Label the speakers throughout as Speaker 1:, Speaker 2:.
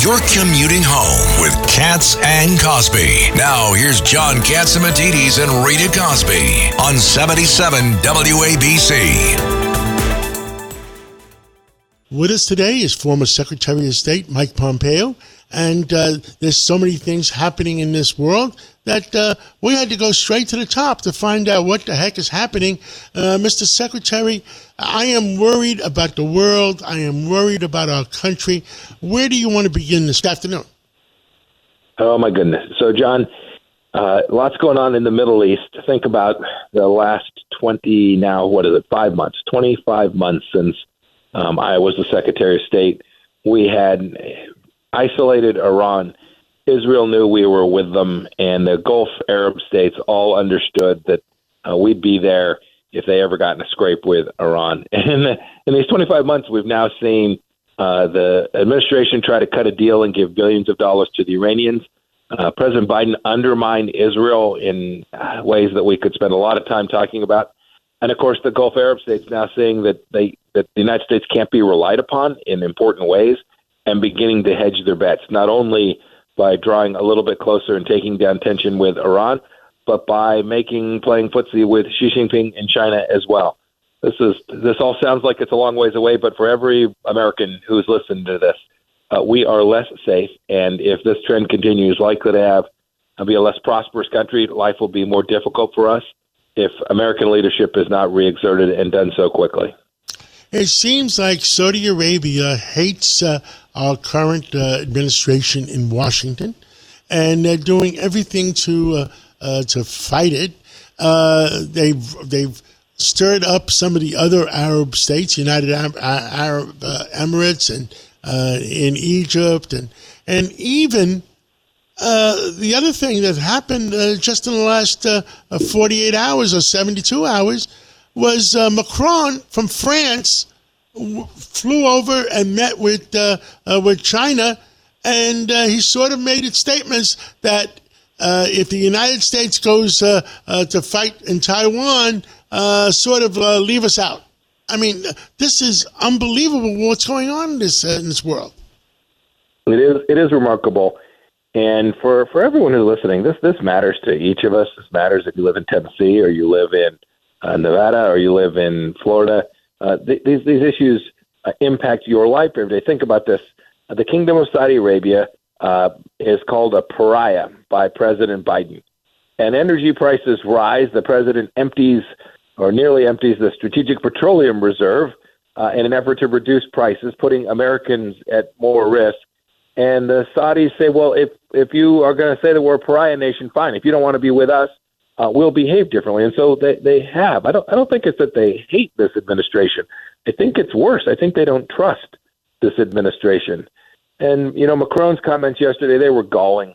Speaker 1: You're commuting home with Cats and Cosby. Now, here's John Catsimatidis and Rita Cosby on 77 WABC.
Speaker 2: With us today is former Secretary of State Mike Pompeo. And uh, there's so many things happening in this world that uh, we had to go straight to the top to find out what the heck is happening. Uh, Mr. Secretary, I am worried about the world. I am worried about our country. Where do you want to begin this afternoon?
Speaker 3: Oh, my goodness. So, John, uh, lots going on in the Middle East. Think about the last 20, now, what is it, five months, 25 months since um, I was the Secretary of State. We had isolated Iran. Israel knew we were with them, and the Gulf Arab states all understood that uh, we'd be there if they ever got in a scrape with Iran. And in, in these 25 months, we've now seen uh, the administration try to cut a deal and give billions of dollars to the Iranians. Uh, President Biden undermined Israel in uh, ways that we could spend a lot of time talking about. And of course, the Gulf Arab states now saying that they that the United States can't be relied upon in important ways and beginning to hedge their bets, not only by drawing a little bit closer and taking down tension with Iran, but by making playing footsie with Xi Jinping in China as well. This is this all sounds like it's a long ways away, but for every American who's listened to this, uh, we are less safe, and if this trend continues, likely to have be a less prosperous country. Life will be more difficult for us if American leadership is not reexerted and done so quickly.
Speaker 2: It seems like Saudi Arabia hates uh, our current uh, administration in Washington, and they're doing everything to uh, uh to fight it. Uh, they've they've stirred up some of the other Arab states, United Arab, Arab uh, Emirates, and in Egypt, and and even. The other thing that happened just in the last 48 hours or 72 hours was uh, Macron from France w- flew over and met with uh, uh, with China, and uh, he sort of made it statements that uh, if the United States goes uh, to fight in Taiwan, sort of leave us out. I mean, this is unbelievable. What's going on in this in this world?
Speaker 3: It is. It is remarkable. And for, for everyone who's listening, this this matters to each of us. This matters if you live in Tennessee or you live in uh, Nevada or you live in Florida, uh, th- these these issues uh, impact your life every day. Think about this: uh, the Kingdom of Saudi Arabia uh, is called a pariah by President Biden, and energy prices rise. The president empties or nearly empties the Strategic Petroleum Reserve uh, in an effort to reduce prices, putting Americans at more risk. And the Saudis say, well, if if you are going to say that we're a pariah nation, fine. If you don't want to be with us, uh, we'll behave differently, and so they they have. I don't I don't think it's that they hate this administration. I think it's worse. I think they don't trust this administration. And you know, Macron's comments yesterday they were galling.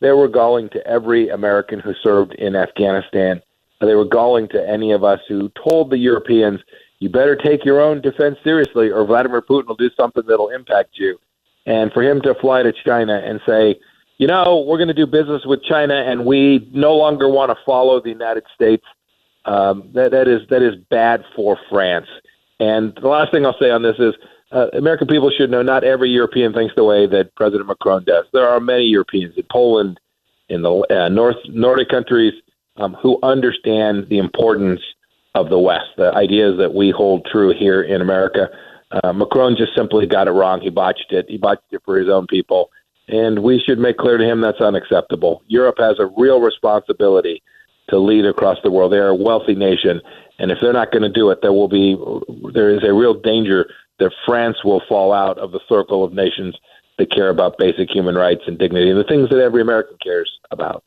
Speaker 3: They were galling to every American who served in Afghanistan. They were galling to any of us who told the Europeans, "You better take your own defense seriously, or Vladimir Putin will do something that'll impact you." And for him to fly to China and say, you know, we're going to do business with China, and we no longer want to follow the United States. Um, that that is that is bad for France. And the last thing I'll say on this is, uh, American people should know not every European thinks the way that President Macron does. There are many Europeans in Poland, in the uh, North Nordic countries, um, who understand the importance of the West, the ideas that we hold true here in America. Uh, Macron just simply got it wrong. He botched it. He botched it for his own people and we should make clear to him that's unacceptable. Europe has a real responsibility to lead across the world. They are a wealthy nation, and if they're not going to do it, there will be there is a real danger that France will fall out of the circle of nations that care about basic human rights and dignity, and the things that every American cares about.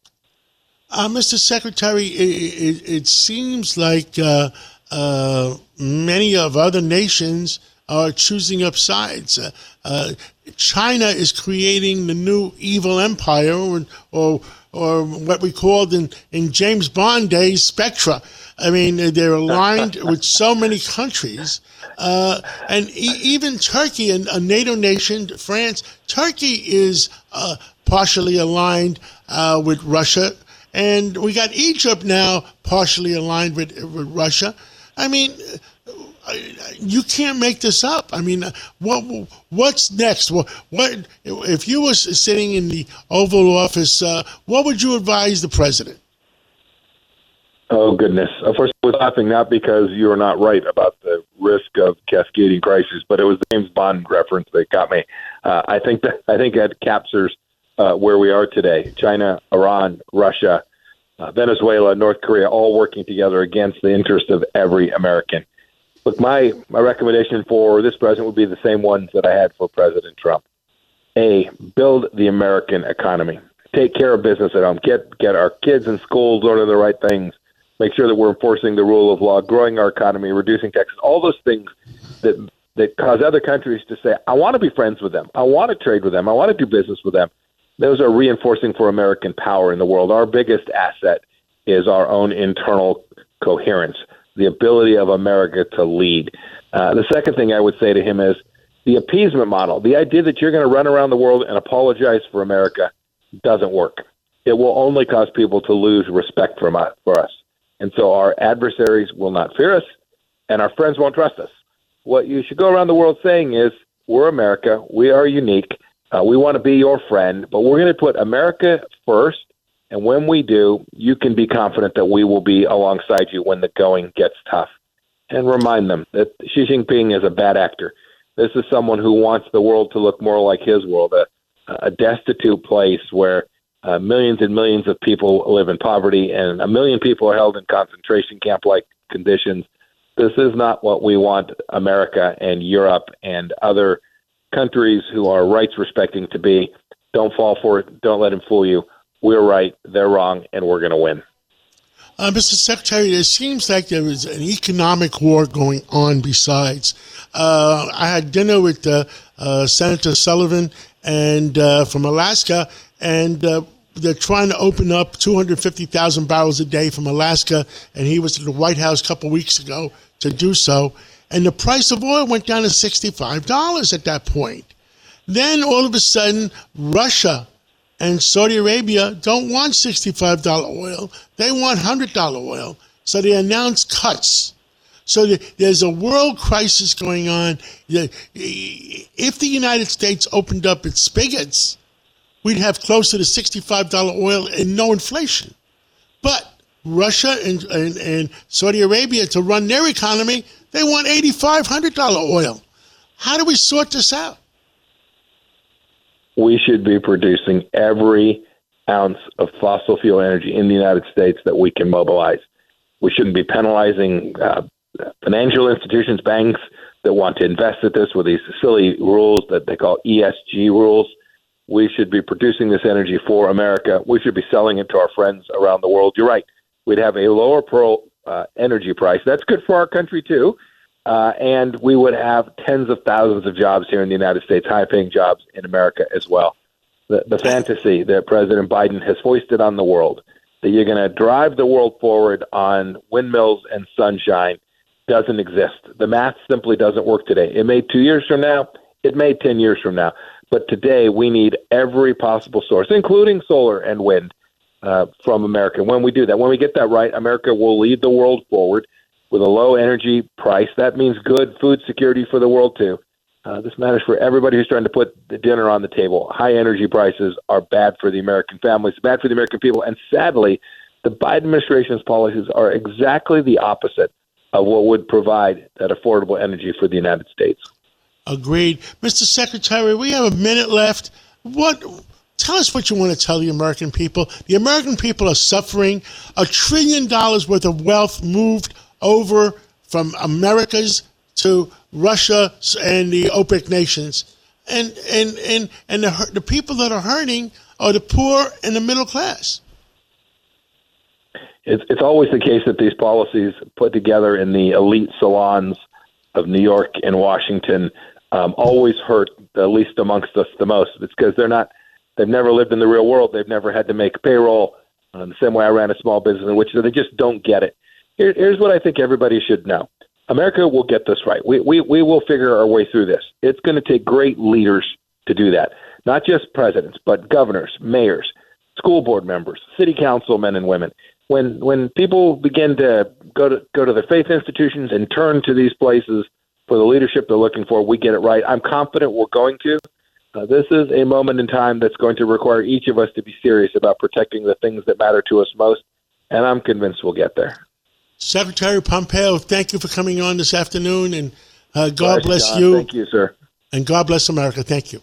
Speaker 2: Uh, Mr. Secretary, it, it, it seems like uh, uh, many of other nations are choosing up sides. Uh, uh, China is creating the new evil empire, or, or, or what we called in, in James Bond days, Spectra. I mean, they're aligned with so many countries. Uh, and e- even Turkey, and a NATO nation, France, Turkey is uh, partially aligned uh, with Russia. And we got Egypt now partially aligned with, with Russia. I mean, you can't make this up. I mean, what what's next? What, what if you were sitting in the Oval Office? Uh, what would you advise the president?
Speaker 3: Oh goodness! Of course, I was laughing not because you are not right about the risk of cascading crises, but it was the James Bond reference that got me. Uh, I think that I think that captures uh, where we are today. China, Iran, Russia, uh, Venezuela, North Korea, all working together against the interest of every American. Look, my my recommendation for this president would be the same ones that I had for President Trump. A, build the American economy. Take care of business at home. Get get our kids in schools learning the right things. Make sure that we're enforcing the rule of law, growing our economy, reducing taxes. All those things that that cause other countries to say, "I want to be friends with them. I want to trade with them. I want to do business with them." Those are reinforcing for American power in the world. Our biggest asset is our own internal coherence the ability of America to lead. Uh, the second thing I would say to him is the appeasement model. The idea that you're going to run around the world and apologize for America doesn't work. It will only cause people to lose respect for us. And so our adversaries will not fear us, and our friends won't trust us. What you should go around the world saying is, we're America. We are unique. Uh, we want to be your friend, but we're going to put America first and when we do, you can be confident that we will be alongside you when the going gets tough. And remind them that Xi Jinping is a bad actor. This is someone who wants the world to look more like his world, a, a destitute place where uh, millions and millions of people live in poverty and a million people are held in concentration camp like conditions. This is not what we want America and Europe and other countries who are rights respecting to be. Don't fall for it. Don't let him fool you we're right, they're wrong, and we're going to win.
Speaker 2: Uh, Mr. Secretary, it seems like there is an economic war going on besides. Uh, I had dinner with uh, uh Senator Sullivan and uh, from Alaska, and uh, they're trying to open up 250,000 barrels a day from Alaska, and he was at the White House a couple weeks ago to do so. And the price of oil went down to $65 at that point. Then all of a sudden, Russia and Saudi Arabia don't want $65 oil. They want $100 oil. So they announce cuts. So there's a world crisis going on. If the United States opened up its spigots, we'd have closer to $65 oil and no inflation. But Russia and, and, and Saudi Arabia, to run their economy, they want $85, $100 oil. How do we sort this out?
Speaker 3: We should be producing every ounce of fossil fuel energy in the United States that we can mobilize. We shouldn't be penalizing uh, financial institutions, banks that want to invest at this with these silly rules that they call ESG rules. We should be producing this energy for America. We should be selling it to our friends around the world. You're right. We'd have a lower pearl uh, energy price. That's good for our country too. Uh, and we would have tens of thousands of jobs here in the United States, high paying jobs in America as well. The, the fantasy that President Biden has foisted on the world that you're going to drive the world forward on windmills and sunshine doesn't exist. The math simply doesn't work today. It may two years from now, it may 10 years from now. But today, we need every possible source, including solar and wind, uh, from America. When we do that, when we get that right, America will lead the world forward with a low energy price. That means good food security for the world, too. Uh, this matters for everybody who's trying to put the dinner on the table. High energy prices are bad for the American families, bad for the American people, and sadly, the Biden administration's policies are exactly the opposite of what would provide that affordable energy for the United States.
Speaker 2: Agreed. Mr. Secretary, we have a minute left. What tell us what you want to tell the American people. The American people are suffering. A trillion dollars worth of wealth moved over from Americas to Russia and the OPEC nations. And, and, and, and the, the people that are hurting are the poor and the middle class.
Speaker 3: It's, it's always the case that these policies put together in the elite salons of New York and Washington um, always hurt the least amongst us the most. It's because they're not, they've never lived in the real world. They've never had to make payroll. Uh, the same way I ran a small business in which they just don't get it. Here, here's what I think everybody should know. America will get this right. We, we, we will figure our way through this. It's going to take great leaders to do that. Not just presidents, but governors, mayors, school board members, city council men and women. When when people begin to go to go to the faith institutions and turn to these places for the leadership they're looking for, we get it right. I'm confident we're going to. Uh, this is a moment in time that's going to require each of us to be serious about protecting the things that matter to us most, and I'm convinced we'll get there.
Speaker 2: Secretary Pompeo, thank you for coming on this afternoon, and uh, God bless
Speaker 3: John.
Speaker 2: you.
Speaker 3: Thank you, sir.
Speaker 2: And God bless America. Thank you.